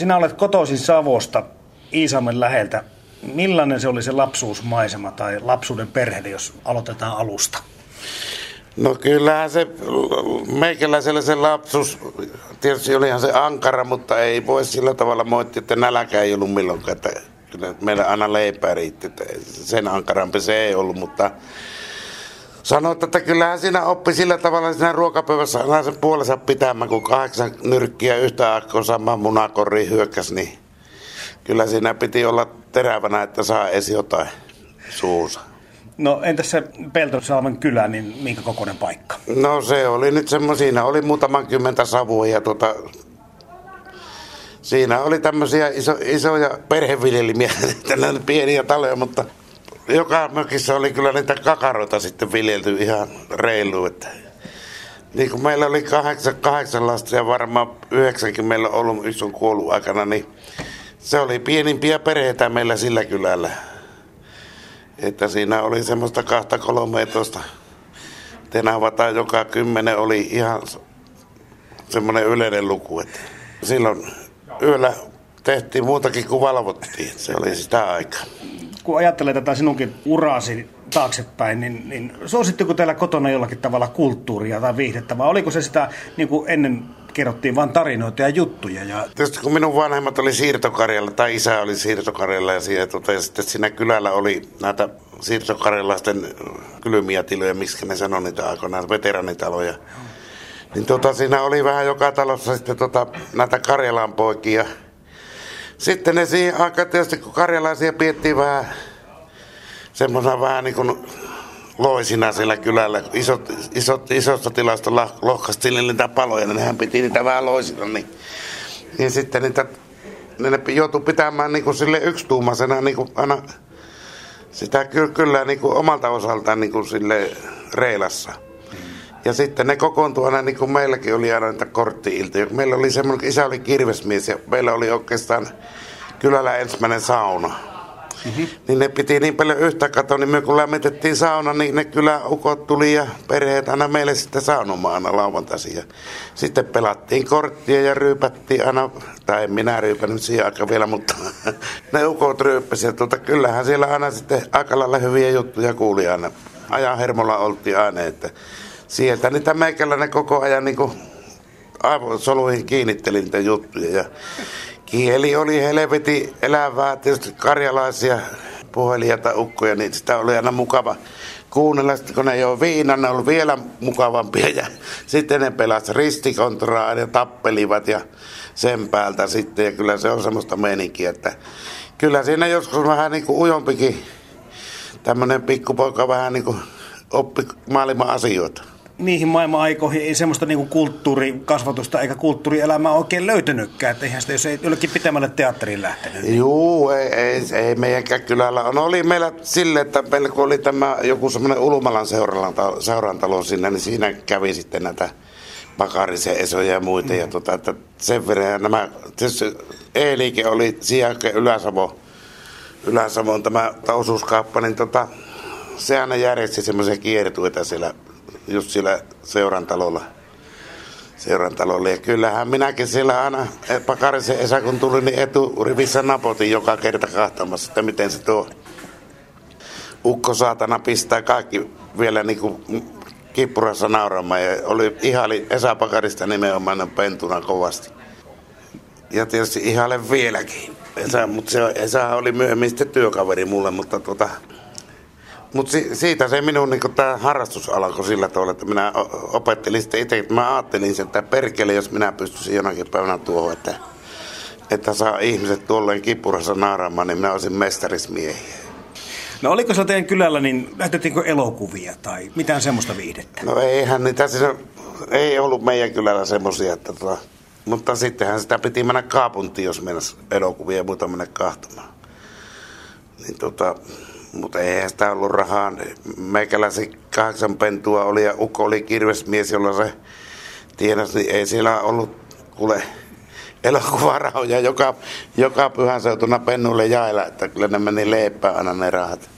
Sinä olet kotoisin Savosta, Iisalmen läheltä. Millainen se oli se lapsuusmaisema tai lapsuuden perhe, jos aloitetaan alusta? No kyllähän se meikäläisellä se lapsuus, tietysti olihan se ankara, mutta ei voi sillä tavalla moittia, että nälkä ei ollut milloinkaan. Että meillä aina leipää riitti, sen ankarampi se ei ollut, mutta sanoin, että kyllähän siinä oppi sillä tavalla siinä ruokapöydässä aina sen puolensa pitämään, kun kahdeksan nyrkkiä yhtä aikaa sama munakori hyökkäsi, niin kyllä siinä piti olla terävänä, että saa edes jotain suusa. No entäs se Peltosalmen kylä, niin minkä kokoinen paikka? No se oli nyt semmoinen, siinä oli muutaman kymmentä savua ja tota, siinä oli tämmöisiä iso, isoja perheviljelimiä, tällainen pieniä taloja, mutta joka mökissä oli kyllä niitä kakaroita sitten viljelty ihan reilu. Että niin kuin meillä oli kahdeksan, kahdeksan lasta ja varmaan yhdeksänkin meillä on ollut yksi on kuollut aikana, niin se oli pienimpiä perheitä meillä sillä kylällä. Että siinä oli semmoista kahta kolmeetoista tenavata, joka kymmenen oli ihan semmoinen yleinen luku. Että silloin yöllä tehtiin muutakin kuin valvottiin. Se oli sitä aikaa. Kun ajattelee tätä sinunkin uraasi taaksepäin, niin, niin suositteko teillä kotona jollakin tavalla kulttuuria tai viihdettä, vai oliko se sitä, niin kuin ennen kerrottiin vain tarinoita ja juttuja. Ja... Tietysti kun minun vanhemmat oli siirtokarjalla, tai isä oli siirtokarjalla, ja, siellä, tuota, ja sitten siinä kylällä oli näitä siirtokarjalaisten kylmiä tiloja, miksi ne sanoi niitä aikoinaan, veteranitaloja. Niin tota, siinä oli vähän joka talossa sitten tota, näitä Karjalan poikia. Sitten ne siihen aikaan tietysti, kun karjalaisia piettiin vähän semmoisena vähän niin kuin loisina siellä kylällä. Isot, isot, isosta tilasta lohkastiin niitä paloja, niin nehän piti niitä vähän loisina. Niin, niin sitten niitä, ne joutui pitämään niin kuin sille yksituumaisena niin kuin aina sitä kyllä, kyllä niin kuin omalta osaltaan niin kuin sille reilassa. Ja sitten ne kokoontui aina, niin kuin meilläkin oli aina niitä kortti Meillä oli semmoinen, isä oli kirvesmies ja meillä oli oikeastaan kylällä ensimmäinen sauna. Mm-hmm. Niin ne piti niin paljon yhtä katoa, niin me kun lämmitettiin sauna, niin ne kyllä ukot tuli ja perheet aina meille sitten saunomaan aina lauantaisin. Ja sitten pelattiin korttia ja ryypättiin aina, tai en minä ryypännyt siihen aika vielä, mutta ne ukot ryyppäsi. Ja tuota, kyllähän siellä aina sitten aika lailla hyviä juttuja kuuli aina. Ajan hermolla oltiin aina, että sieltä niitä meikäläinen koko ajan niin aivosoluihin kiinnitteli niitä juttuja. Ja kieli oli helveti elävää, tietysti karjalaisia puhelia tai ukkoja, niin sitä oli aina mukava kuunnella. Sitten kun ne ei ole viina, ne oli vielä mukavampia. Ja sitten ne pelasivat ristikontraa ja tappelivat ja sen päältä sitten. Ja kyllä se on semmoista meininkiä, että kyllä siinä joskus vähän niin kuin ujompikin tämmöinen pikkupoika vähän niin kuin oppi maailman asioita niihin maailman-aikoihin ei semmoista niinku kulttuurikasvatusta eikä kulttuurielämää oikein löytynytkään. Että eihän sitä, jos ei jollekin pitemmälle teatteriin lähtenyt. Niin. Juu, ei, ei, ei meidänkään kylällä. No oli meillä sille, että meillä kun oli tämä joku semmoinen Ulumalan seurantalo sinne, niin siinä kävi sitten näitä Pakarisen Esoja ja muita. Mm. Ja tota, että sen verran nämä, tietysti E-liike oli siihen Ylä-Savo, Ylä-Savon tämä osuuskauppa, niin tota, se aina järjesti semmoisia kiertueita siellä just siellä seurantalolla. seurantalolla. Ja kyllähän minäkin siellä aina Pakarisen Esa kun tuli, niin eturivissä napotin joka kerta kahtamassa, että miten se tuo ukko saatana pistää kaikki vielä niin kuin kippurassa nauramaan. Ja oli ihali Esa Pakarista nimenomaan pentuna kovasti. Ja tietysti ihaile vieläkin. Esa, mutta se, Esa oli myöhemmin sitten työkaveri mulle, mutta tota, mutta si- siitä se minun niin tämä harrastus alkoi sillä tavalla, että minä opettelin sitten itse, että mä ajattelin sen, että perkele, jos minä pystyisin jonakin päivänä tuohon, että, että saa ihmiset tuolleen kipurassa naaraamaan, niin minä olisin mestarismiehiä. No oliko se teidän kylällä, niin näytettiinkö elokuvia tai mitään semmoista viihdettä? No eihän niitä siinä, ei ollut meidän kylällä semmoisia, että tota, mutta sittenhän sitä piti mennä kaapuntiin, jos mennä elokuvia ja muuta mennä kahtomaan. Niin tota, mutta eihän sitä ollut rahaa. Meikäläisen kahdeksan pentua oli ja Ukko oli kirvesmies, jolla se tienasi, niin ei siellä ollut kuule elokuvarahoja joka, joka pyhän seutuna pennuille jailla, että kyllä ne meni leipään aina ne rahat.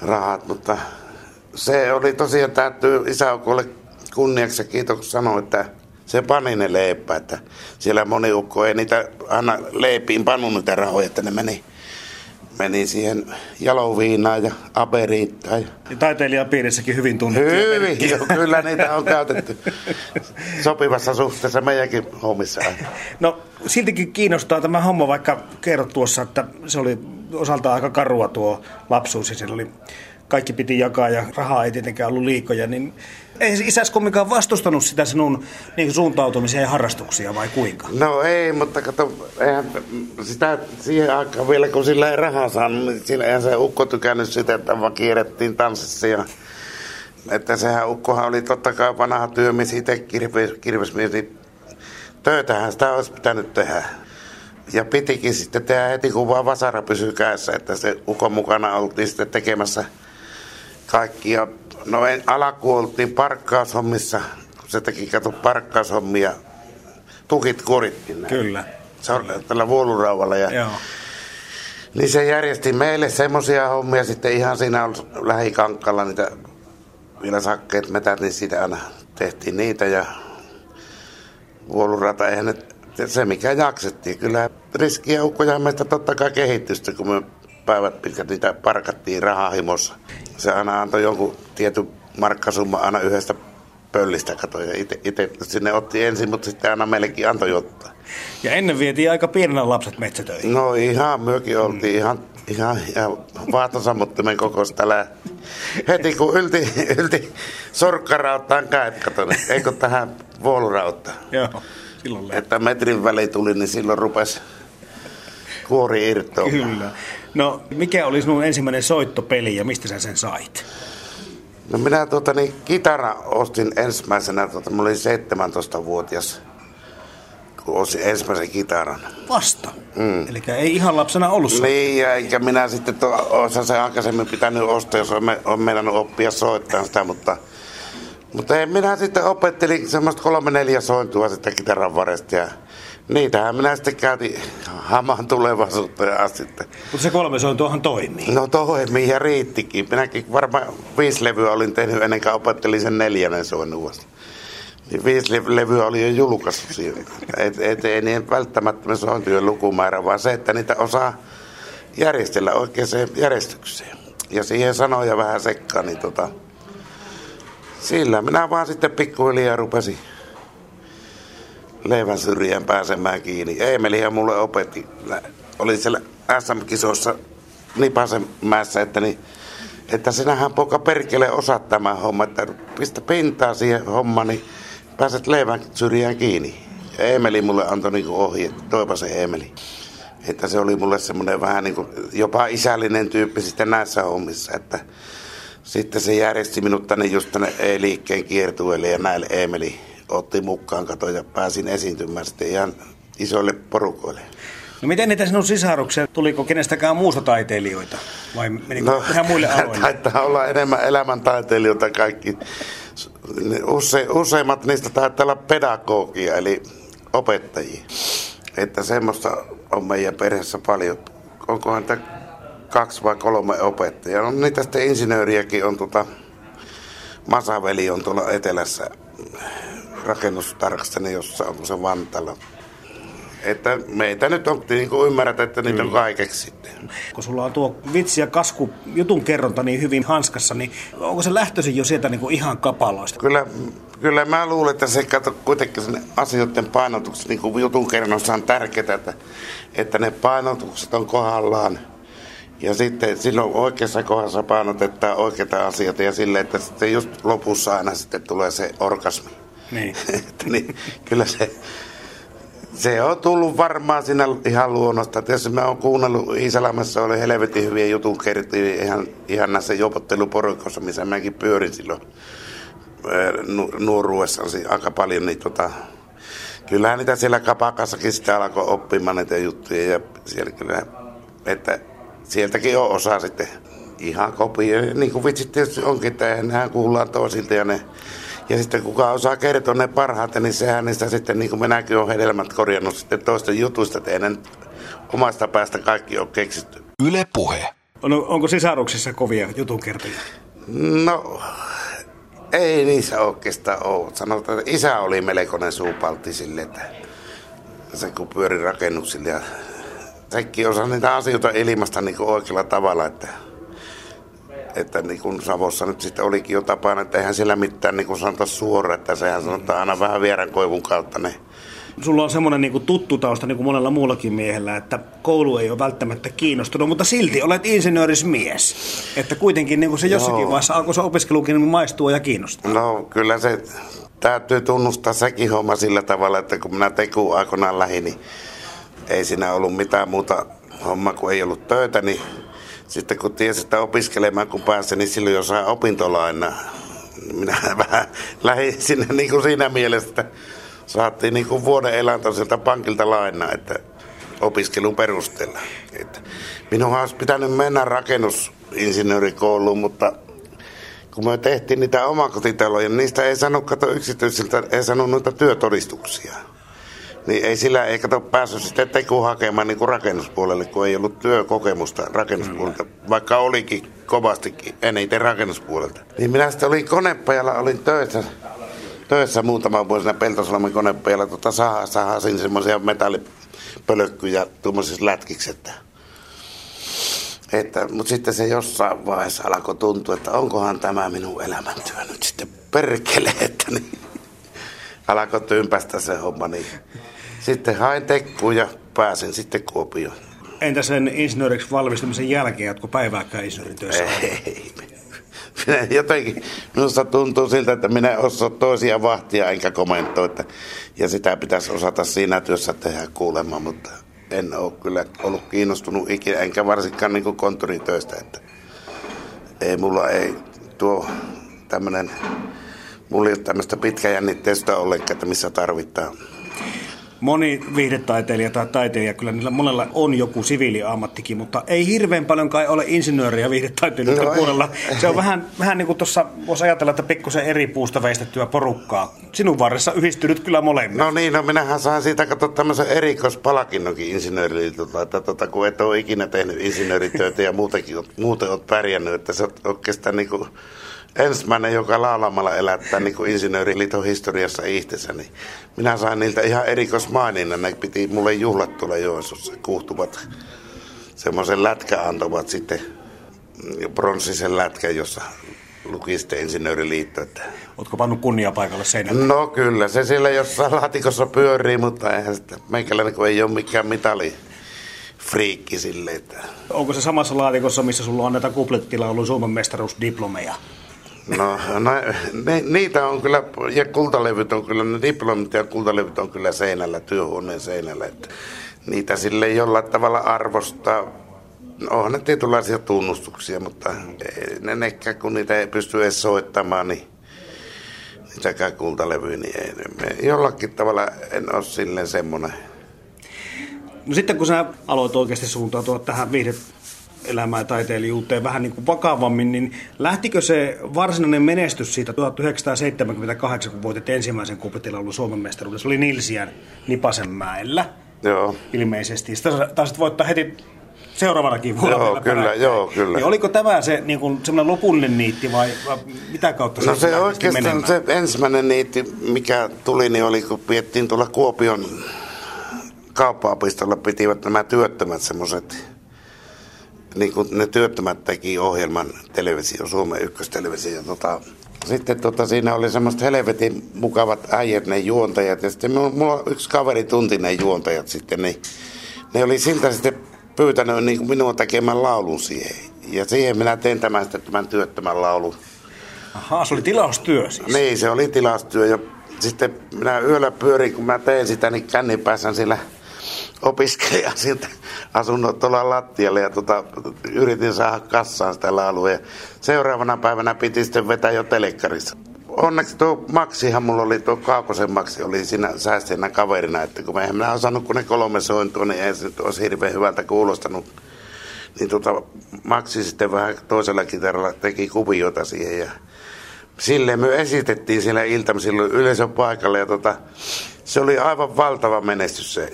rahat mutta se oli tosiaan täytyy isäukolle kunniaksi ja kiitoksi sanoa, että Se pani ne leipä, että siellä moni ukko ei niitä aina leipiin pannut niitä rahoja, että ne meni meni siihen jaloviinaan ja aberiittaan. Ja... ja taiteilijapiirissäkin hyvin tunnettu. Hyvin, jo, kyllä niitä on käytetty sopivassa suhteessa meidänkin hommissa. No siltikin kiinnostaa tämä homma, vaikka kerrot tuossa, että se oli osaltaan aika karua tuo lapsuus ja siellä oli kaikki piti jakaa ja rahaa ei tietenkään ollut liikoja, niin ei isäs kumminkaan vastustanut sitä sinun niin suuntautumisia ja harrastuksia vai kuinka? No ei, mutta kato, eihän sitä siihen aikaan vielä kun sillä ei rahaa saanut, niin sillä eihän se ukko tykännyt sitä, että vaan kierrettiin tanssissa ja että sehän ukkohan oli totta kai vanha työmies, itse kirves, kirvesmies, niin töitähän sitä olisi pitänyt tehdä. Ja pitikin sitten tehdä heti, kun vaan vasara pysyi kädessä, että se ukon mukana oltiin sitten tekemässä kaikkia. No en, alkuun oltiin parkkaushommissa, kun se teki kato parkkaushommia, tukit kurittiin. Kyllä. Se on tällä vuolurauvalla. Ja, Joo. Niin se järjesti meille semmoisia hommia sitten ihan siinä lähikankkalla niitä vielä sakkeet metät, niin siitä aina tehtiin niitä ja vuolurata eihän ne, se mikä jaksettiin. Kyllä riskiä ukkoja meistä totta kai kehittystä, kun me päivät pitkät niitä parkattiin rahahimossa. Se aina antoi jonkun tietyn markkasumma aina yhdestä pöllistä katoja. Itse sinne otti ensin, mutta sitten aina meillekin antoi ottaa. Ja ennen vietiin aika pienenä lapset metsätöihin. No ihan myökin oltiin mm. ihan, ihan, ihan vaatosammuttimen kokoista lähti. Heti kun ylti, ylti sorkkarauttaan käet, katon, eikö tähän vuolurauttaan. Joo, silloin lähti. Että metrin väli tuli, niin silloin rupesi kuori irtoamaan. Kyllä. No, mikä oli sinun ensimmäinen soittopeli ja mistä sä sen sait? No minä tuota, niin, kitara ostin ensimmäisenä, tuota, mä olin 17-vuotias, kun ostin ensimmäisen kitaran. Vasta? Mm. Eli ei ihan lapsena ollut soittaa. Niin, ja eikä minä sitten to, osa se aikaisemmin pitänyt ostaa, jos on, me, on meinannut oppia soittaa sitä, mutta mutta en minä sitten opettelin semmoista kolme neljä sointua sitten kitaran varresta ja niitähän minä sitten käytin hamaan tulevaisuuteen asti. Mutta se kolme sointuahan toimii. No toimii ja riittikin. Minäkin varmaan viisi levyä olin tehnyt ennen kuin opettelin sen neljännen soinnun Niin viisi levyä oli jo julkaissut siinä. Et, et, ei niin välttämättä sointujen lukumäärä, vaan se, että niitä osaa järjestellä oikeaan järjestykseen. Ja siihen sanoja vähän sekkaan, niin tota, sillä minä vaan sitten pikkuhiljaa rupesin leivän syrjään pääsemään kiinni. Eemelihän mulle opetti. Oli siellä SM-kisoissa Nipasenmäessä, että, niin, että sinähän poika perkele osaat tämä homma, että pistä pintaa siihen hommaan, niin pääset leivän syrjään kiinni. Ja Eemeli mulle antoi niin että toipa se Eemeli. Että se oli mulle semmoinen vähän niin kuin jopa isällinen tyyppi sitten näissä hommissa, että sitten se järjesti minut tänne just tänne E-liikkeen kiertueelle ja näille Eemeli otti mukaan, kato ja pääsin esiintymään sitten ihan isoille porukoille. No miten niitä sinun sisaruksia, tuliko kenestäkään muusta taiteilijoita vai menikö no, ihan muille aloille? Taitaa olla enemmän elämäntaiteilijoita kaikki. Use, useimmat niistä taitaa olla pedagogia eli opettajia. Että semmoista on meidän perheessä paljon. Onkohan tämä kaksi vai kolme opettajaa. No niitä sitten insinööriäkin on tuota, Masaveli on tuolla etelässä rakennustarkastani, jossa on se Vantala. Että meitä nyt on niin kuin ymmärrät, että niitä on kaikeksi sitten. Kun sulla on tuo vitsi ja kasku jutun kerronta niin hyvin hanskassa, niin onko se lähtöisin jo sieltä niin kuin ihan kapaloista? Kyllä, kyllä mä luulen, että se kato kuitenkin sen asioiden painotukset niin kuin jutun kerronnossa on tärkeää, että, että ne painotukset on kohdallaan. Ja sitten silloin oikeassa kohdassa painotetaan oikeita asioita ja sille, että sitten just lopussa aina sitten tulee se orgasmi. Niin. että niin, kyllä se, se on tullut varmaan siinä ihan luonnosta. Tietysti mä oon kuunnellut Iisalamassa, oli helvetin hyviä jutun kertoi ihan, ihan näissä jopotteluporukossa, missä mäkin pyörin silloin nuoruudessa aika paljon. Niin tota, kyllähän niitä siellä kapakassakin sitten alkoi oppimaan näitä juttuja ja siellä kyllä, että sieltäkin on osa sitten ihan kopia. Niin kuin vitsit tietysti onkin, että nehän kuullaan toisilta ja ne ja sitten kuka osaa kertoa ne parhaiten, niin sehän niistä sitten, niin kuin minäkin olen hedelmät korjannut sitten toisten jutuista, että ennen omasta päästä kaikki on keksitty. Yle Puhe. On, onko sisaruksissa kovia jutunkertoja? No, Ei niissä oikeastaan ole. Sanotaan, että isä oli melkoinen suupaltti sille, että se kun pyöri rakennuksille ja sekin osaa niitä asioita ilmasta niin kuin oikealla tavalla, että, että niin kuin Savossa nyt sitten olikin jo tapana, että eihän siellä mitään niin kuin sanota suoraan, että sehän sanotaan aina vähän vierän koivun kautta ne sulla on semmoinen niin tuttu tausta niin kuin monella muullakin miehellä, että koulu ei ole välttämättä kiinnostunut, mutta silti olet insinöörismies. Että kuitenkin niin kuin se jossakin no. vaiheessa alkoi se opiskelukin niin maistua ja kiinnostaa. No kyllä se täytyy tunnustaa sekin homma sillä tavalla, että kun minä teku aikoinaan lähin, niin ei siinä ollut mitään muuta hommaa, kun ei ollut töitä, niin sitten kun tiesi, että opiskelemaan kun pääsin, niin silloin jo sai opintolaina. Minä vähän lähdin sinne niin kuin siinä mielessä, että saatiin niin kuin vuoden elanto sieltä pankilta lainaa, että opiskelun perusteella. Että minun olisi pitänyt mennä rakennusinsinöörikouluun, mutta kun me tehtiin niitä omakotitaloja, niin niistä ei saanut kato yksityisiltä, ei saanut noita työtodistuksia. Niin ei sillä ei kato päässyt sitten teku hakemaan niin kuin rakennuspuolelle, kun ei ollut työkokemusta rakennuspuolelta, vaikka olikin kovastikin eniten rakennuspuolelta. Niin minä sitten olin konepajalla, olin töissä töissä muutama vuosina Peltosalmen konepajalla tota saha, sahasin semmoisia metallipölkkyjä tuommoisissa lätkiksi, että, että, mutta sitten se jossain vaiheessa alkoi tuntua, että onkohan tämä minun elämäntyö nyt sitten perkele, että niin, alkoi tympästä se homma, niin sitten hain tekkuun ja pääsin sitten Kuopioon. Entä sen insinööriksi valmistumisen jälkeen, jatko päivääkään insinöörin töissä? Ei, minä jotenkin, minusta tuntuu siltä, että minä en osaa toisia vahtia enkä kommentoi, että, ja sitä pitäisi osata siinä työssä tehdä kuulemma, mutta en ole kyllä ollut kiinnostunut ikinä, enkä varsinkaan niin konttoritöistä, että ei mulla ei tuo tämmöinen, mulla ei ole tämmöistä pitkäjännitteistä ollenkaan, että missä tarvitaan moni viihdetaiteilija tai taiteilija, kyllä niillä monella on joku siviiliammattikin, mutta ei hirveän paljon kai ole insinööriä viihdetaiteilijoiden no, puolella. Se on vähän, vähän niin kuin tuossa, voisi ajatella, että pikkusen eri puusta veistettyä porukkaa. Sinun varressa yhdistynyt kyllä molemmat. No niin, no minähän saan siitä katsoa tämmöisen erikoispalakinnokin insinööriltä, että tota, kun et ole ikinä tehnyt insinööritöitä ja muutenkin, muuten olet pärjännyt, että se on oikeastaan niin kuin ensimmäinen, joka laulamalla elättää niin kuin insinööriliiton historiassa itsensä, niin minä sain niiltä ihan erikoismaininnan. Ne piti mulle juhlat tuolla Joensuussa. Kuhtuvat semmoisen lätkä antavat sitten pronssisen lätkän, jossa luki sitten insinööriliitto. Että... Oletko pannut paikalle seinälle? No kyllä, se siellä jossain laatikossa pyörii, mutta eihän sitä meikäläinen, kun ei ole mikään mitali friikki sille. Että... Onko se samassa laatikossa, missä sulla on näitä kuplettila ollut Suomen mestaruusdiplomeja? No, no ne, niitä on kyllä, ja kultalevyt on kyllä, ne diplomit ja kultalevyt on kyllä seinällä, työhuoneen seinällä. Että niitä sille jollain tavalla arvostaa. Onhan ne tietynlaisia tunnustuksia, mutta ne nekkä, kun niitä ei pysty edes soittamaan, niin niitäkään kultalevyjä, niin ei, me, jollakin tavalla en ole silleen semmoinen. No sitten kun sä aloit oikeasti suuntautua tähän elämää taiteilijuuteen vähän niin kuin vakavammin, niin lähtikö se varsinainen menestys siitä 1978, kun voitit ensimmäisen kupitilaulun Suomen mestaruuden? Se oli Nilsiän Nipasenmäellä Joo. ilmeisesti. Sitä taisit voittaa heti seuraavanakin vuonna. Joo, kyllä, peräkkäin. joo, kyllä. Ja oliko tämä se niin kuin, semmoinen lopullinen niitti vai, vai mitä kautta se No se oikeastaan menemään? se ensimmäinen niitti, mikä tuli, niin oli kun piettiin tuolla Kuopion kauppa-opistolla pitivät nämä työttömät semmoiset niin kuin ne työttömät teki ohjelman televisio, Suomen ykköstelevisio. Tota, sitten tota, siinä oli semmoista helvetin mukavat äijät, ne juontajat. Ja sitten mulla on yksi kaveri tunti ne juontajat sitten, niin ne oli siltä sitten pyytänyt niin kuin minua tekemään laulun siihen. Ja siihen minä tein tämän, sitten, tämän työttömän laulun. Ahaa, se oli tilaustyö siis. Niin, se oli tilaustyö. Ja sitten minä yöllä pyörin, kun mä tein sitä, niin kännin päässä siellä opiskelija siltä asunut tuolla lattialle ja tota, yritin saada kassaan sitä laulua. Ja seuraavana päivänä piti sitten vetää jo telekkarissa. Onneksi tuo Maksihan mulla oli, tuo Kaukosen Maksi oli siinä säästeenä kaverina, että kun me en minä osannut, kun ne kolme sointua, niin ei se olisi hirveän hyvältä kuulostanut. Niin tota, Maksi sitten vähän toisella kitaralla teki kuvioita siihen ja silleen me esitettiin siellä ilta silloin yleisön paikalle ja tota, se oli aivan valtava menestys se,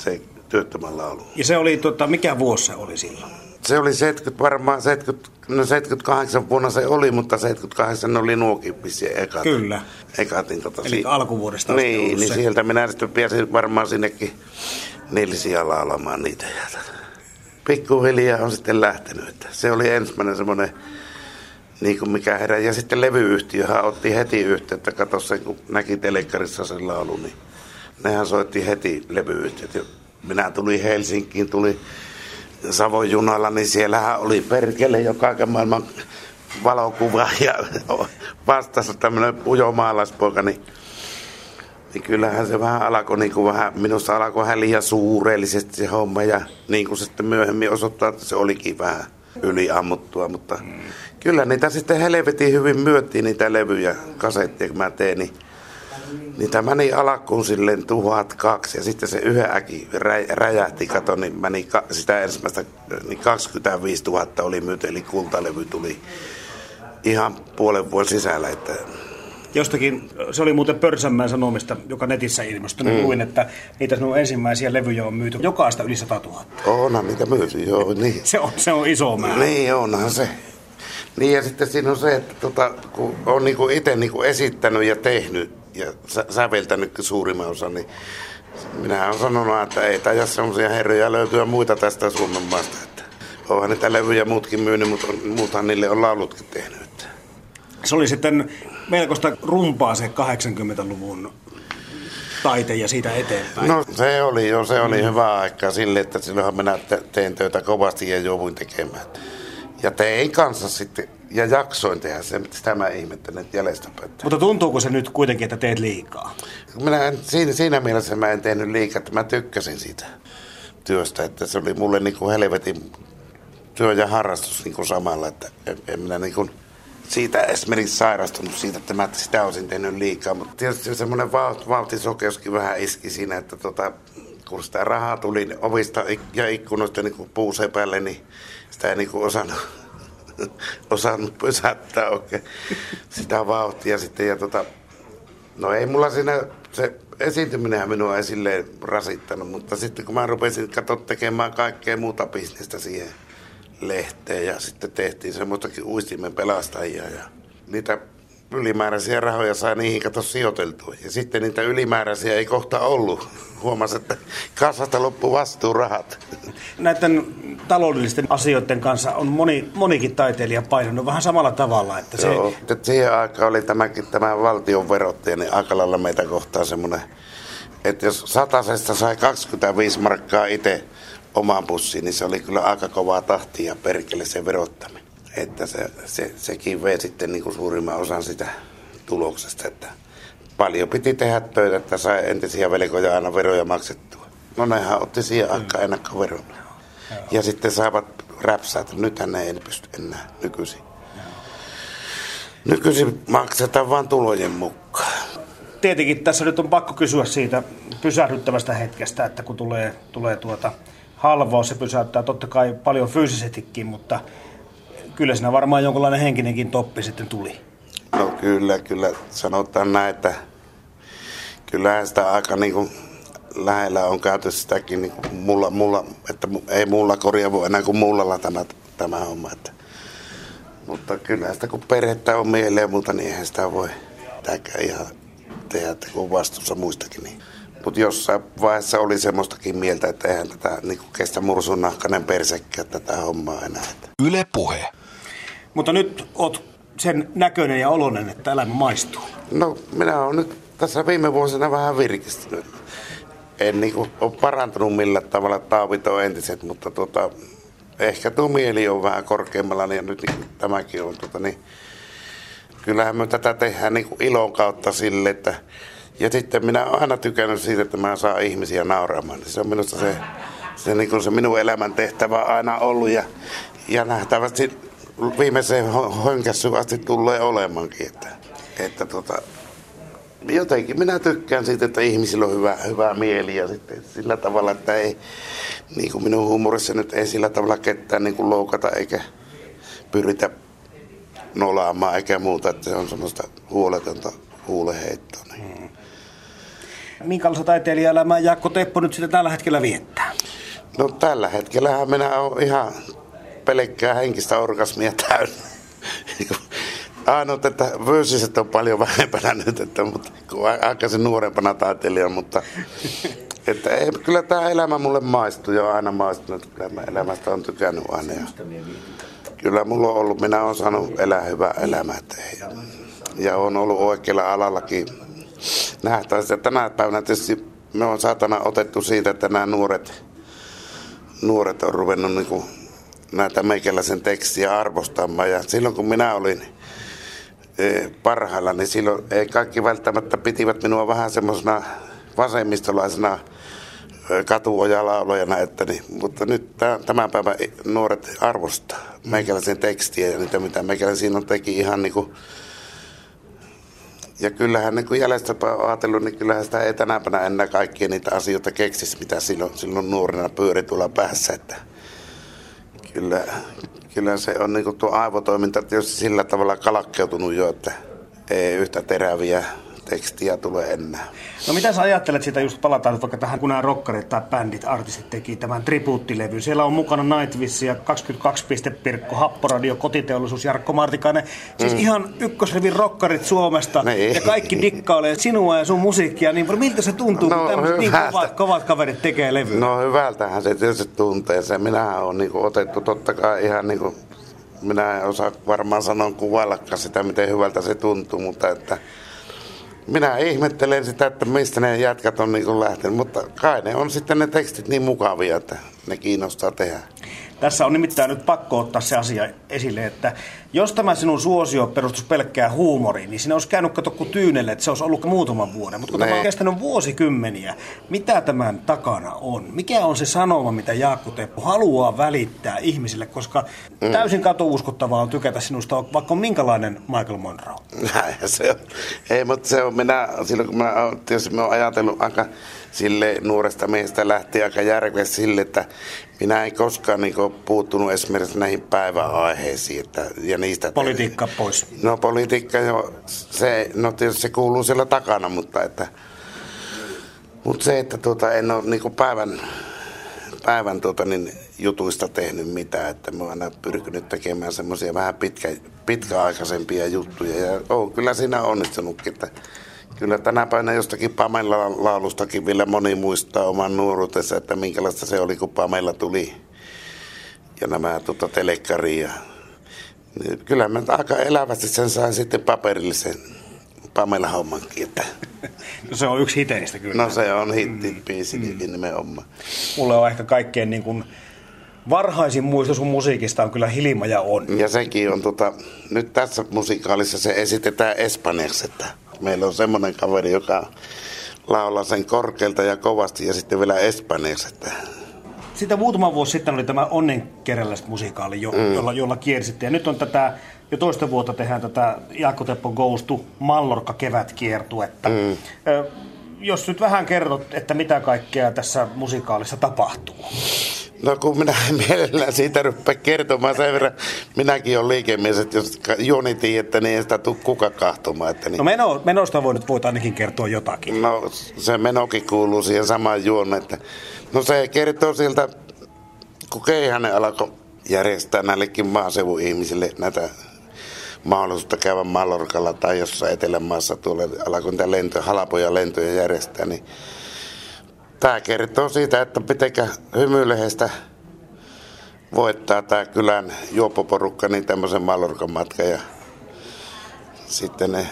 se työttömän laulu. Ja se oli, tota, mikä vuosi se oli silloin? se oli 70, varmaan 70, no 78 vuonna se oli, mutta 78 oli nuokin ekat. Kyllä. Ekat, niin tota, Eli si- alkuvuodesta Niin, niin se. sieltä minä sitten pääsin varmaan sinnekin nilsiä laulamaan niitä. Pikkuhiljaa on sitten lähtenyt. Se oli ensimmäinen semmoinen niin kuin mikä herää. Ja sitten levyyhtiöhän otti heti yhteyttä, kato sen, kun näki telekkarissa sen laulu, niin nehän soitti heti levyyhtiöt. Minä tulin Helsinkiin, tuli Savon junalla, niin siellähän oli perkele jo kaiken maailman valokuva ja vastassa tämmöinen ujo maalaispoika, niin, niin kyllähän se vähän alkoi, niin kuin vähän, minusta alkoi vähän liian suureellisesti se homma ja niin kuin sitten myöhemmin osoittaa, että se olikin vähän yliammuttua, mutta mm. kyllä niitä sitten helvetin hyvin myöttiin niitä levyjä, kasetteja, kun mä tein, niin Niitä meni alkuun silleen tuhat kaksi ja sitten se yhä äki räjähti, kato, niin meni ka, sitä ensimmäistä, niin 25 000 oli myyty, eli kultalevy tuli ihan puolen vuoden sisällä. Että Jostakin, se oli muuten Pörsänmään sanomista, joka netissä ilmestyi, niin mm. luin, että niitä sinun ensimmäisiä levyjä on myyty jokaista yli 100 000. Onhan niitä myyty, joo. Niin. se, on, se on iso määrä. Niin, onhan se. Niin ja sitten siinä on se, että tota, kun on niinku itse niinku esittänyt ja tehnyt ja sä, säveltänyt suurimman osan, niin minä olen sanonut, että ei taida sellaisia herroja löytyä muita tästä Suomen maasta. Että onhan niitä levyjä muutkin myynyt, mutta muuthan niille on laulutkin tehnyt. Että. Se oli sitten melkoista rumpaa se 80-luvun taite ja siitä eteenpäin. No se oli jo, se oli mm. hyvä aika sille, että silloinhan minä tein töitä kovasti ja jouduin tekemään. Ja tein kanssa sitten ja jaksoin tehdä sen, sitä mä ihmettelen jäljestäpäin. Mutta tuntuuko se nyt kuitenkin, että teet liikaa? Minä en, siinä, siinä mielessä mä en tehnyt liikaa, että mä tykkäsin siitä työstä, että se oli mulle niin kuin helvetin työ ja harrastus niin kuin samalla, että en, en minä niin kuin siitä esimerkiksi sairastunut siitä, että mä sitä olisin tehnyt liikaa, mutta tietysti semmoinen vauhtisokeuskin vähän iski siinä, että tota, kun sitä rahaa tuli ovista ja ikkunoista niin puusepälle, niin sitä ei niin kuin osannut osannut pysäyttää oikein sitä vauhtia sitten. Ja tota, no ei mulla siinä, se esiintyminen minua ei silleen rasittanut, mutta sitten kun mä rupesin katsoa tekemään kaikkea muuta bisnestä siihen lehteen ja sitten tehtiin semmoistakin uistimen pelastajia ja niitä ylimääräisiä rahoja saa niihin kato sijoiteltua. Ja sitten niitä ylimääräisiä ei kohta ollut. Huomasi, että kassasta loppu vastuurahat. Näiden taloudellisten asioiden kanssa on moni, monikin taiteilija painunut vähän samalla tavalla. Että se... Joo, että siihen aikaan oli tämäkin tämä valtion verottaja, niin aika lailla meitä kohtaa semmoinen, että jos satasesta sai 25 markkaa itse omaan pussiin, niin se oli kyllä aika kovaa tahtia ja perkele se verottaminen että se, se, sekin vei sitten niin kuin suurimman osan sitä tuloksesta, että paljon piti tehdä töitä, että sai entisiä velkoja aina veroja maksettua. No nehän otti siihen aikaan ennakkoveron. Ja sitten saavat räpsää, että nythän ne ei pysty enää nykyisin. Nykyisin maksetaan vain tulojen mukaan. Tietenkin tässä nyt on pakko kysyä siitä pysähdyttävästä hetkestä, että kun tulee, tulee tuota halvaus, se pysäyttää totta kai paljon fyysisestikin, mutta kyllä siinä varmaan jonkinlainen henkinenkin toppi sitten tuli. No kyllä, kyllä sanotaan näin, että kyllähän sitä aika niin kuin lähellä on käyty sitäkin niin kuin mulla, mulla, että ei mulla korjaa voi enää kuin mulla tämä, tämä homma. Että. Mutta kyllä sitä kun perhettä on mieleen muuta, niin eihän sitä voi tämäkään ihan tehdä, että kun vastuussa muistakin. Niin. Mutta jossain vaiheessa oli semmoistakin mieltä, että eihän tätä niin kestä mursun nahkainen persekkiä tätä hommaa enää. Yle puhe. Mutta nyt oot sen näköinen ja olonen, että elämä maistuu. No minä olen nyt tässä viime vuosina vähän virkistynyt. En niin kuin, ole parantunut millä tavalla, taavit on entiset, mutta tota, ehkä tuo mieli on vähän korkeammalla niin nyt niin, tämäkin on. Tota, niin, kyllähän me tätä tehdään niin kuin ilon kautta sille, että ja sitten minä olen aina tykännyt siitä, että mä saan ihmisiä nauraamaan. Se on minusta se, se, niin kuin se minun elämän tehtävä aina ollut ja, ja nähtävästi viimeiseen hönkässyyn asti tulee olemaankin. Että, että tota, jotenkin minä tykkään siitä, että ihmisillä on hyvä, hyvä mieli ja sitten sillä tavalla, että ei, niin kuin minun huumorissa nyt ei sillä tavalla ketään niin kuin loukata eikä pyritä nolaamaan eikä muuta, että se on semmoista huoletonta huuleheittoa. Niin. Hmm. Minkälaista taiteilijaelämää Jaakko Teppo nyt sitä tällä hetkellä viettää? No tällä hetkellä minä olen ihan pelkkää henkistä orgasmia täynnä. Ainoa, että fyysiset on paljon vähempänä nyt, että, mutta kun aikaisin nuorempana taiteilija, mutta että ei, kyllä tämä elämä mulle maistuu ja aina maistunut. Kyllä mä elämästä on tykännyt aina. Ja kyllä mulla on ollut, minä olen saanut elää hyvää elämää. Ja, ja on ollut oikealla alallakin nähtäisi. Ja tänä päivänä tietysti me on saatana otettu siitä, että nämä nuoret, nuoret on ruvennut niin kuin näitä meikäläisen tekstiä arvostamaan. Ja silloin kun minä olin e, parhailla, niin silloin ei kaikki välttämättä pitivät minua vähän semmoisena vasemmistolaisena e, katuojalaulojana, että niin, mutta nyt tämän päivän nuoret arvostaa meikäläisen tekstiä ja niitä, mitä meikäläisen siinä on teki ihan niin kuin ja kyllähän niin kun jäljestäpäin on ajatellut, niin kyllähän sitä ei tänäpänä enää kaikkia niitä asioita keksisi, mitä silloin, silloin nuorena pyöri tuolla päässä. Että kyllä, kyllä se on niin tuo aivotoiminta tietysti sillä tavalla kalakkeutunut jo, että ei yhtä teräviä tekstiä tule enää. No mitä sä ajattelet siitä, just palataan vaikka tähän, kun nämä rockarit tai bändit, artistit teki tämän tribuuttilevy. Siellä on mukana Nightwish ja 22 Pirkko, Happoradio, Kotiteollisuus, Jarkko Martikainen. Siis mm. ihan ykkösrevin rockarit Suomesta niin. ja kaikki dikkailee sinua ja sun musiikkia. Niin miltä se tuntuu, no, kun tämmöiset niin kovat, kovat kaverit tekee levyä? No hyvältähän se tietysti tuntee. Se minähän on niin otettu totta kai ihan niin kuin, minä en osaa varmaan sanoa kuvaillakaan sitä, miten hyvältä se tuntuu, mutta että minä ihmettelen sitä, että mistä ne jätkät on niin lähtenyt, mutta kai ne on sitten ne tekstit niin mukavia, että ne kiinnostaa tehdä. Tässä on nimittäin nyt pakko ottaa se asia esille, että jos tämä sinun suosio perustuisi pelkkää huumoriin, niin sinä olisi käynyt kato kuin tyynelle, että se olisi ollut muutaman vuoden. Mutta kun ne. tämä on kestänyt vuosikymmeniä, mitä tämän takana on? Mikä on se sanoma, mitä Jaakko Teppo haluaa välittää ihmisille? Koska mm. täysin katuuskottavaa on tykätä sinusta, vaikka on minkälainen Michael Monroe. Näin se on. Ei, mutta se on minä, silloin kun minä tietysti minä olen ajatellut aika sille nuoresta miestä lähti aika järkevästi sille, että minä en koskaan niin puuttunut esimerkiksi näihin päiväaiheisiin. Että, ja niistä politiikka te... pois. No politiikka, jo, se, no tietysti se kuuluu siellä takana, mutta, että, mutta se, että tuota, en ole niin päivän, päivän tuota, niin jutuista tehnyt mitään, että mä oon aina pyrkinyt tekemään semmoisia vähän pitkä, pitkäaikaisempia juttuja ja oon kyllä siinä onnistunutkin, että Kyllä tänä päivänä jostakin Pamela laulustakin vielä moni muistaa oman nuoruutensa, että minkälaista se oli, kun Pamela tuli. Ja nämä tuota, telekkaria. Niin kyllä mä aika elävästi sen sain sitten paperillisen Pamela-hommankin. Että. No se on yksi hiteistä kyllä. No se on hittipiisi mm. mm. nimenomaan. Mulle on ehkä kaikkein niin kuin varhaisin muisto sun musiikista on kyllä Hilma ja on. Ja sekin on, tota, nyt tässä musikaalissa se esitetään espanjaksi, että Meillä on semmoinen kaveri, joka laulaa sen korkealta ja kovasti ja sitten vielä espanjaksi. Että... Sitä muutama vuosi sitten oli tämä onnenkeräläiset musikaali, jo, mm. jolla, jolla kiersitte. Ja nyt on tätä, jo toista vuotta tehdään tätä Jaakko Teppo Goes to Mallorca kevätkiertuetta. Mm. jos nyt vähän kerrot, että mitä kaikkea tässä musikaalissa tapahtuu. No kun minä en mielellään siitä rupea kertomaan sen verran, minäkin olen liikemies, että jos juoni että niin ei sitä tule kuka kahtomaan. Että niin. No meno, menosta voi nyt voit ainakin kertoa jotakin. No se menokin kuuluu siihen samaan juonne, että no se kertoo siltä, kun Keihanen alkoi järjestää näillekin maaseudun ihmisille näitä mahdollisuutta käydä Mallorkalla tai jossain Etelämaassa tuolla alkoi niitä lentoja, halapoja lentoja järjestää, niin Tämä kertoo siitä, että mitenkä hymyilehestä voittaa tämä kylän juoppoporukka niin tämmöisen Mallorcan matkan ja sitten ne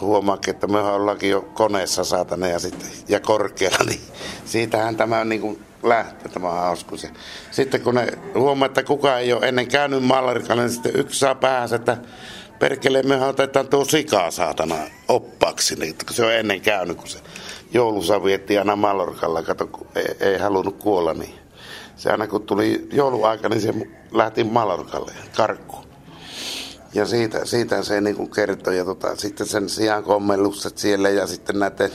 huomaakin, että me ollaankin jo koneessa saatana ja, sitten, ja korkealla, niin siitähän tämä niin kuin lähtee tämä hauskuus. Sitten kun ne huomaa, että kukaan ei ole ennen käynyt Mallorcalla, niin sitten yksi saa päähän, että perkele, me otetaan tuo sikaa saatana oppaaksi, niin, kun se on ennen käynyt, kun se joulusa vietti aina Mallorkalla, kato, ei, ei halunnut kuolla, niin se aina kun tuli jouluaika, niin se lähti Mallorkalle karkku. Ja siitä, siitä se niin kuin kertoi, ja tota, sitten sen sijaan kommellukset siellä ja sitten näiden,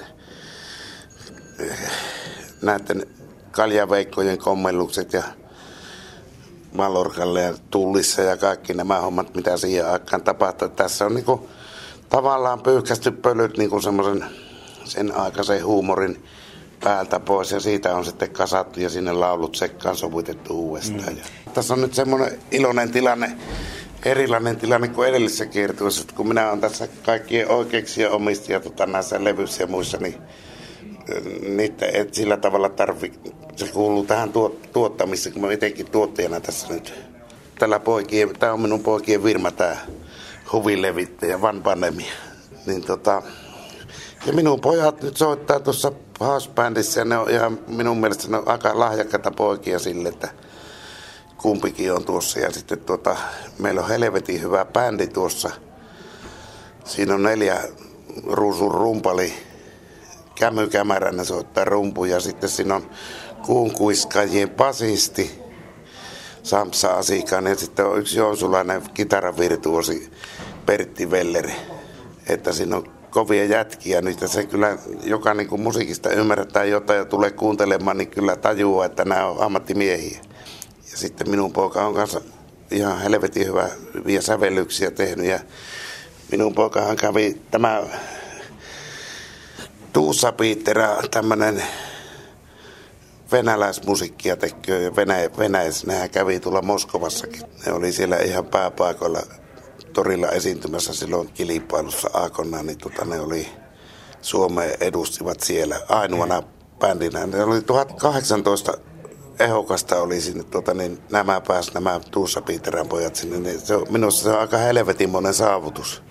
näiden kaljaveikkojen kommellukset ja Mallorkalle ja Tullissa ja kaikki nämä hommat, mitä siihen aikaan tapahtui. Tässä on niin kuin, tavallaan pyyhkästy pölyt niin kuin semmoisen sen aikaisen huumorin päältä pois ja siitä on sitten kasattu ja sinne laulut sekkaan sovitettu uudestaan. Mm. Ja tässä on nyt semmoinen iloinen tilanne, erilainen tilanne kuin edellisessä kiertueessa, kun minä olen tässä kaikkien oikeuksien omistajia tota, näissä levyissä ja muissa, niin niitä et sillä tavalla tarvi, se kuuluu tähän tuot, tuottamiseen, kun mä itsekin tuottajana tässä nyt. Tällä poikien, tämä on minun poikien virma, tämä huvilevittäjä Van Panemia. Niin tota, ja minun pojat nyt soittaa tuossa housebändissä ja ne on ihan minun mielestä ne on aika lahjakkaita poikia sille, että kumpikin on tuossa. Ja sitten tuota, meillä on helvetin hyvä bändi tuossa. Siinä on neljä ruusun rumpali. Kämy Kämäränä soittaa rumpu ja sitten siinä on kuunkuiskajien basisti Samsa Asikainen ja sitten on yksi joonsulainen kitaravirtuosi Pertti Velleri. Että siinä on kovia jätkiä, niistä se kyllä, joka niin kuin musiikista ymmärtää jotain ja tulee kuuntelemaan, niin kyllä tajuaa, että nämä on ammattimiehiä. Ja sitten minun poika on kanssa ihan helvetin hyvä, hyviä sävellyksiä tehnyt ja minun poikahan kävi tämä Tuussa Piitterä, tämmöinen venäläismusiikkia tekee Venäjä, Venäjässä. Nehän kävi tuolla Moskovassakin. Ne oli siellä ihan pääpaikoilla torilla esiintymässä silloin kilpailussa aikoinaan, niin tota, ne oli Suomeen edustivat siellä ainoana bändinä. Ne oli 1018 ehokasta oli sinne, tota, niin nämä pääs nämä Tuussa Piiterän pojat sinne, niin se on, minusta se on aika helvetin saavutus.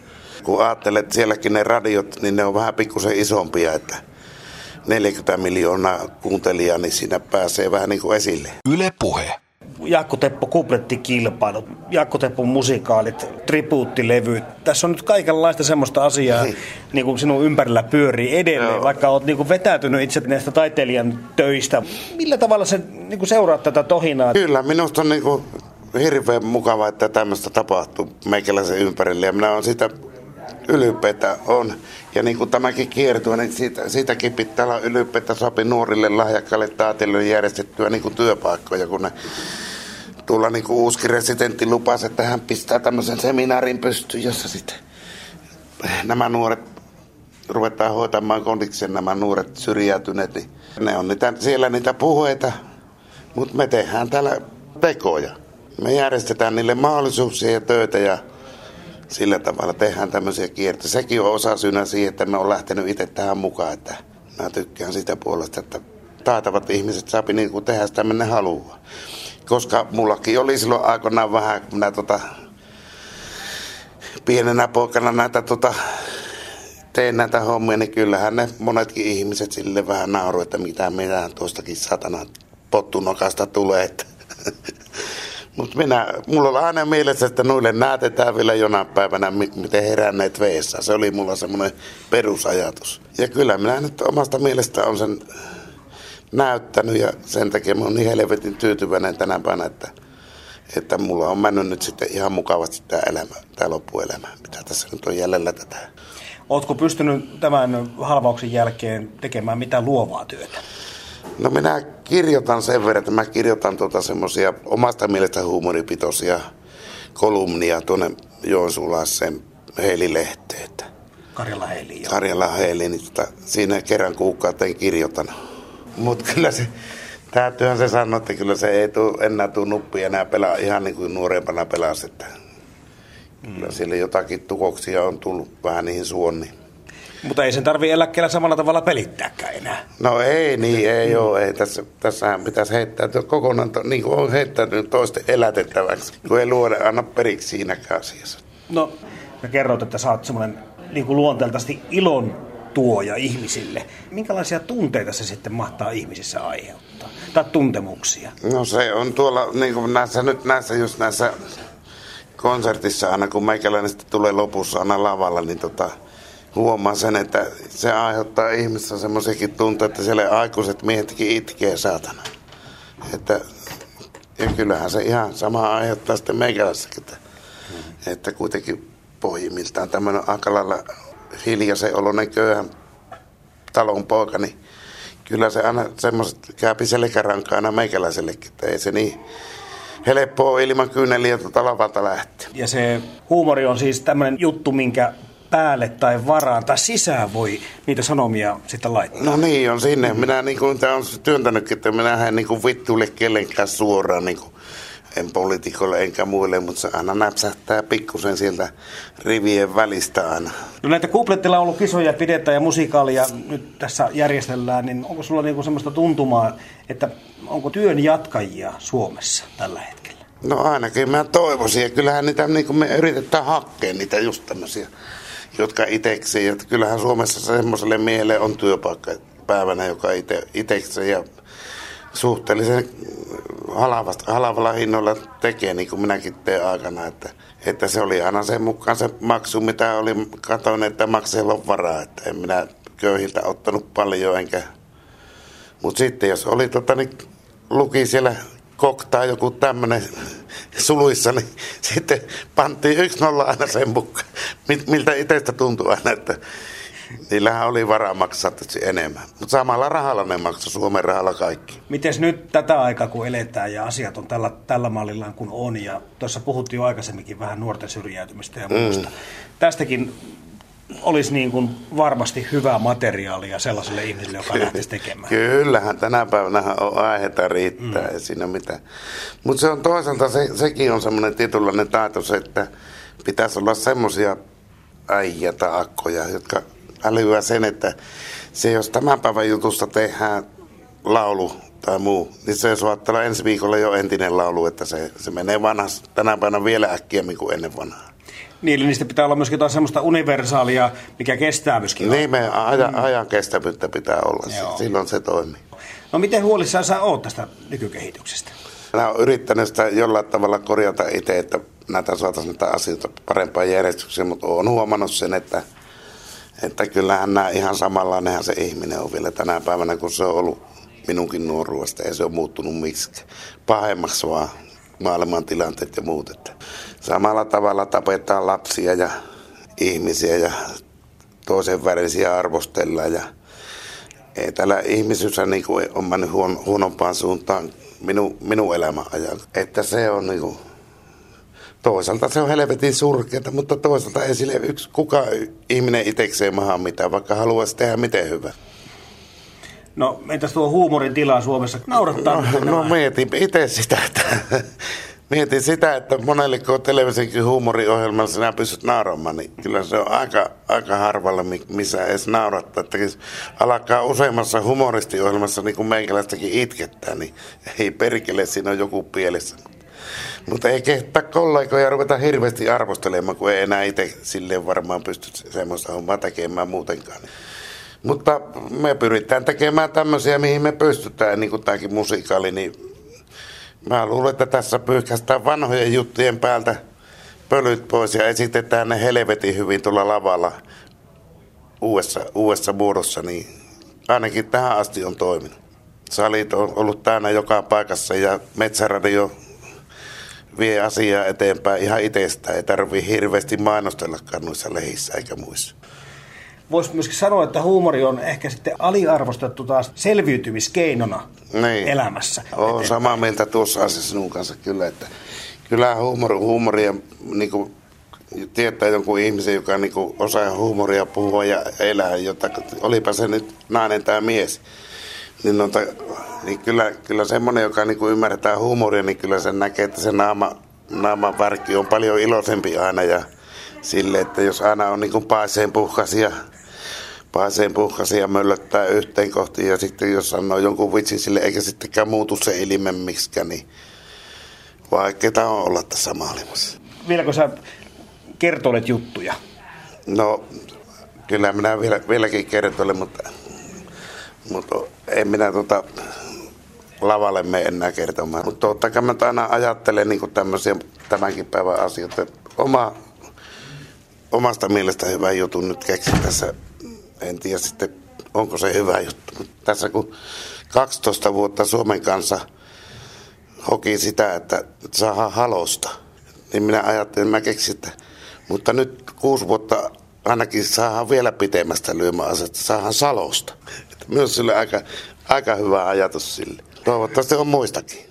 Kun ajattelet, että sielläkin ne radiot, niin ne on vähän pikkusen isompia, että 40 miljoonaa kuuntelijaa, niin siinä pääsee vähän niin kuin esille. Yle Puhe. Jaakko Teppo kuplettikilpailut, Jaakko Teppon musikaalit, tribuuttilevyt. Tässä on nyt kaikenlaista semmoista asiaa, niin, niin kuin sinun ympärillä pyörii edelleen, Joo. vaikka olet niin kuin vetäytynyt itse näistä taiteilijan töistä. Millä tavalla se niin kuin seuraat tätä tohinaa? Kyllä, minusta on niin kuin hirveän mukava, että tämmöistä tapahtuu meikäläisen ympärille. Ja minä olen sitä ylpeitä on. Ja niin kuin tämäkin kiertue, niin siitä, siitäkin pitää olla ylpeitä sopi nuorille lahjakkaille taiteilijoille järjestettyä niin kuin työpaikkoja, kun ne tulla niin kuin uusi residentti lupasi, että hän pistää tämmöisen seminaarin pystyyn, jossa sitten nämä nuoret ruvetaan hoitamaan kondiksen nämä nuoret syrjäytyneet, niin ne on niitä, siellä niitä puheita, mutta me tehdään täällä tekoja. Me järjestetään niille mahdollisuuksia ja töitä ja sillä tavalla tehdään tämmöisiä kiertoja. Sekin on osa syynä siihen, että me on lähtenyt itse tähän mukaan, että mä tykkään sitä puolesta, että taitavat ihmiset saapi niin kuin tehdä sitä, minne haluaa. Koska mullakin oli silloin aikoinaan vähän, kun minä tota, pienenä poikana näitä tota, tein näitä hommia, niin kyllähän ne monetkin ihmiset sille vähän nauru, että mitä mitään tuostakin satana pottunokasta tulee. Mutta minä, mulla oli aina mielessä, että noille näytetään vielä jonain päivänä, miten heränneet veessä. Se oli mulla semmoinen perusajatus. Ja kyllä minä nyt omasta mielestä on sen näyttänyt ja sen takia mä oon niin helvetin tyytyväinen tänä päivänä, että, että mulla on mennyt nyt sitten ihan mukavasti tämä elämä, tämä loppuelämä, mitä tässä nyt on jäljellä tätä. Oletko pystynyt tämän halvauksen jälkeen tekemään mitään luovaa työtä? No minä kirjoitan sen verran, että mä kirjoitan tuota semmoisia omasta mielestä huumoripitoisia kolumnia tuonne Joensuulaiseen Heililehteen. Karjala Heili, joo. Karjala Heili, niin tota, siinä kerran kuukauteen kirjoitan. Mutta kyllä se, täytyyhän se sanoa, että kyllä se ei tuu, enää tuu nuppi enää pelaa ihan niin kuin nuorempana pelasi. Että mm. Kyllä siellä jotakin tukoksia on tullut vähän niihin suonniin. Mutta ei sen tarvi eläkkeellä samalla tavalla pelittääkään enää. No ei niin, ei mm. ole. Ei. Tässä, tässähän pitäisi heittää kokonaan, to, niin kuin on heittänyt toisten elätettäväksi, kun ei luoda anna periksi siinäkään asiassa. No, sä kerroit, että sä oot semmoinen niin kuin luonteeltasti ilon tuoja ihmisille. Minkälaisia tunteita se sitten mahtaa ihmisissä aiheuttaa? Tai tuntemuksia? No se on tuolla, niin kuin näissä, nyt näissä, just näissä konsertissa aina, kun meikäläinen sitten tulee lopussa aina lavalla, niin tota, huomaa sen, että se aiheuttaa ihmisissä semmoisiakin tunteita, että siellä aikuiset miehetkin itkee saatana. Että, ja kyllähän se ihan sama aiheuttaa sitten meikäläissäkin, että, että kuitenkin pohjimmiltaan tämmöinen aika lailla hiljaisen oloinen köyhän talon poika, niin kyllä se aina semmoiset käypi selkärankaa aina meikäläisellekin, että ei se niin helppoa ilman kyyneliä tuota lavalta lähteä. Ja se huumori on siis tämmöinen juttu, minkä päälle tai varaan tai sisään voi niitä sanomia sitten laittaa? No niin, on sinne. Minä niin kuin, tämä on työntänytkin, että minä en niin kuin vittuille kellenkään suoraan niin kuin en poliitikolle enkä muille, mutta se aina näpsähtää pikkusen sieltä rivien välistä aina. No näitä kuplettilaulukisoja pidetään ja musiikaalia nyt tässä järjestellään, niin onko sulla niinku semmoista tuntumaa, että onko työn jatkajia Suomessa tällä hetkellä? No ainakin mä toivoisin ja kyllähän niitä niin me yritetään hakkea niitä just tämmöisiä, jotka itsekseen. Että kyllähän Suomessa semmoiselle miehelle on työpaikka päivänä, joka itse ja suhteellisen halavasta, halavalla hinnoilla tekee, niin kuin minäkin teen aikana, että, että se oli aina sen mukaan se maksu, mitä oli, katoin, että maksella on varaa, että en minä köyhiltä ottanut paljon, enkä, mutta sitten jos oli tota, niin luki siellä koktaa joku tämmöinen suluissa, niin sitten pantiin yksi nolla aina sen mukaan, miltä itsestä tuntuu aina, että Niillähän oli varaa maksaa enemmän. Mutta samalla rahalla ne maksoi, Suomen rahalla kaikki. Miten nyt tätä aikaa, kun eletään ja asiat on tällä, tällä mallillaan kuin on, ja tuossa puhuttiin jo aikaisemminkin vähän nuorten syrjäytymistä ja muusta. Mm. Tästäkin olisi niin kuin varmasti hyvää materiaalia sellaiselle ihmiselle, joka lähtisi tekemään. Kyllähän tänä päivänä on aiheita riittää, mm. ei siinä mitään. Mutta se on toisaalta, se, sekin on semmoinen tietynlainen taito, että pitäisi olla semmoisia äijä tai akkoja, jotka älyä sen, että se jos tämän päivän jutusta tehdään laulu tai muu, niin se saattaa ensi viikolla jo entinen laulu, että se, se menee vanhas tänä päivänä vielä äkkiämmin kuin ennen vanhaa. Niin, niistä pitää olla myöskin jotain semmoista universaalia, mikä kestää myöskin. Niin, me ajan, mm. ajan kestävyyttä pitää olla, Joo. silloin se toimii. No miten huolissaan sä oot tästä nykykehityksestä? Mä oon yrittänyt sitä jollain tavalla korjata itse, että näitä saataisiin näitä asioita parempaan järjestykseen, mutta oon huomannut sen, että – että kyllähän nämä ihan samanlainenhan se ihminen on vielä tänä päivänä, kun se on ollut minunkin nuoruudesta. Ei se ole muuttunut miksi pahemmaksi vaan maailman tilanteet ja muut. Että samalla tavalla tapetaan lapsia ja ihmisiä ja toisen värisiä arvostellaan. Ja ei tällä ihmisyydessä niin on mennyt huon, huonompaan suuntaan minun, minun elämän ajan. Että se on niin kuin, toisaalta se on helvetin surkeata, mutta toisaalta ei sille yksi kuka ihminen itsekseen maha mitään, vaikka haluaisi tehdä miten hyvä. No entäs tuo huumorin tila Suomessa? Naurattaa. No, no mietin itse sitä, että mietin sitä, että monelle kun televisionkin huumoriohjelmalla sinä pystyt nauramaan, niin kyllä se on aika, aika harvalla, missä edes naurattaa. Että alkaa useammassa humoristiohjelmassa, niin kuin meikäläistäkin itkettää, niin ei perkele, siinä on joku pielessä. Mutta ei kehtaa kollegoja ruveta hirveästi arvostelemaan, kun ei enää itse silleen varmaan pysty semmoista hommaa tekemään muutenkaan. Mutta me pyritään tekemään tämmöisiä, mihin me pystytään, niin kuin tämäkin musiikaali, niin mä luulen, että tässä pyyhkästään vanhojen juttujen päältä pölyt pois ja esitetään ne helvetin hyvin tuolla lavalla uudessa, uudessa muodossa, niin ainakin tähän asti on toiminut. Salit on ollut täynnä joka paikassa ja Metsäradio vie asiaa eteenpäin ihan itsestään. Ei tarvii hirveästi mainostellakaan noissa lehissä eikä muissa. Voisi myöskin sanoa, että huumori on ehkä sitten aliarvostettu taas selviytymiskeinona niin. elämässä. Olen samaa mieltä tuossa asiassa sinun kanssa kyllä, että kyllä huumori, huumoria niin kuin tietää jonkun ihmisen, joka niin kuin osaa huumoria puhua ja elää, jota, olipa se nyt nainen tai mies niin, noita, niin kyllä, kyllä semmoinen, joka niin kuin ymmärtää huumoria, niin kyllä sen näkee, että se naama, naaman värkki on paljon iloisempi aina ja sille, että jos aina on niin kuin paaseen puhkasia, paaseen puhkasia möllöttää yhteen kohtiin ja sitten jos sanoo jonkun vitsin sille eikä sittenkään muutu se ilme miksikään, niin vaikeaa on olla tässä maailmassa. Vieläkö sä kertoilet juttuja? No, kyllä minä vielä, vieläkin kertoilen, mutta mutta en minä tuota lavalle mene enää kertomaan. Mutta totta kai mä aina ajattelen niin tämmöisiä tämänkin päivän asioita. Oma, omasta mielestä hyvä juttu nyt keksin tässä. En tiedä sitten, onko se hyvä juttu. Mutta tässä kun 12 vuotta Suomen kanssa hoki sitä, että saadaan halosta, niin minä ajattelin, mä keksin, että mutta nyt kuusi vuotta ainakin saadaan vielä pitemmästä lyömäasetta, saadaan salosta myös sille aika, aika hyvä ajatus sille. Toivottavasti on muistakin.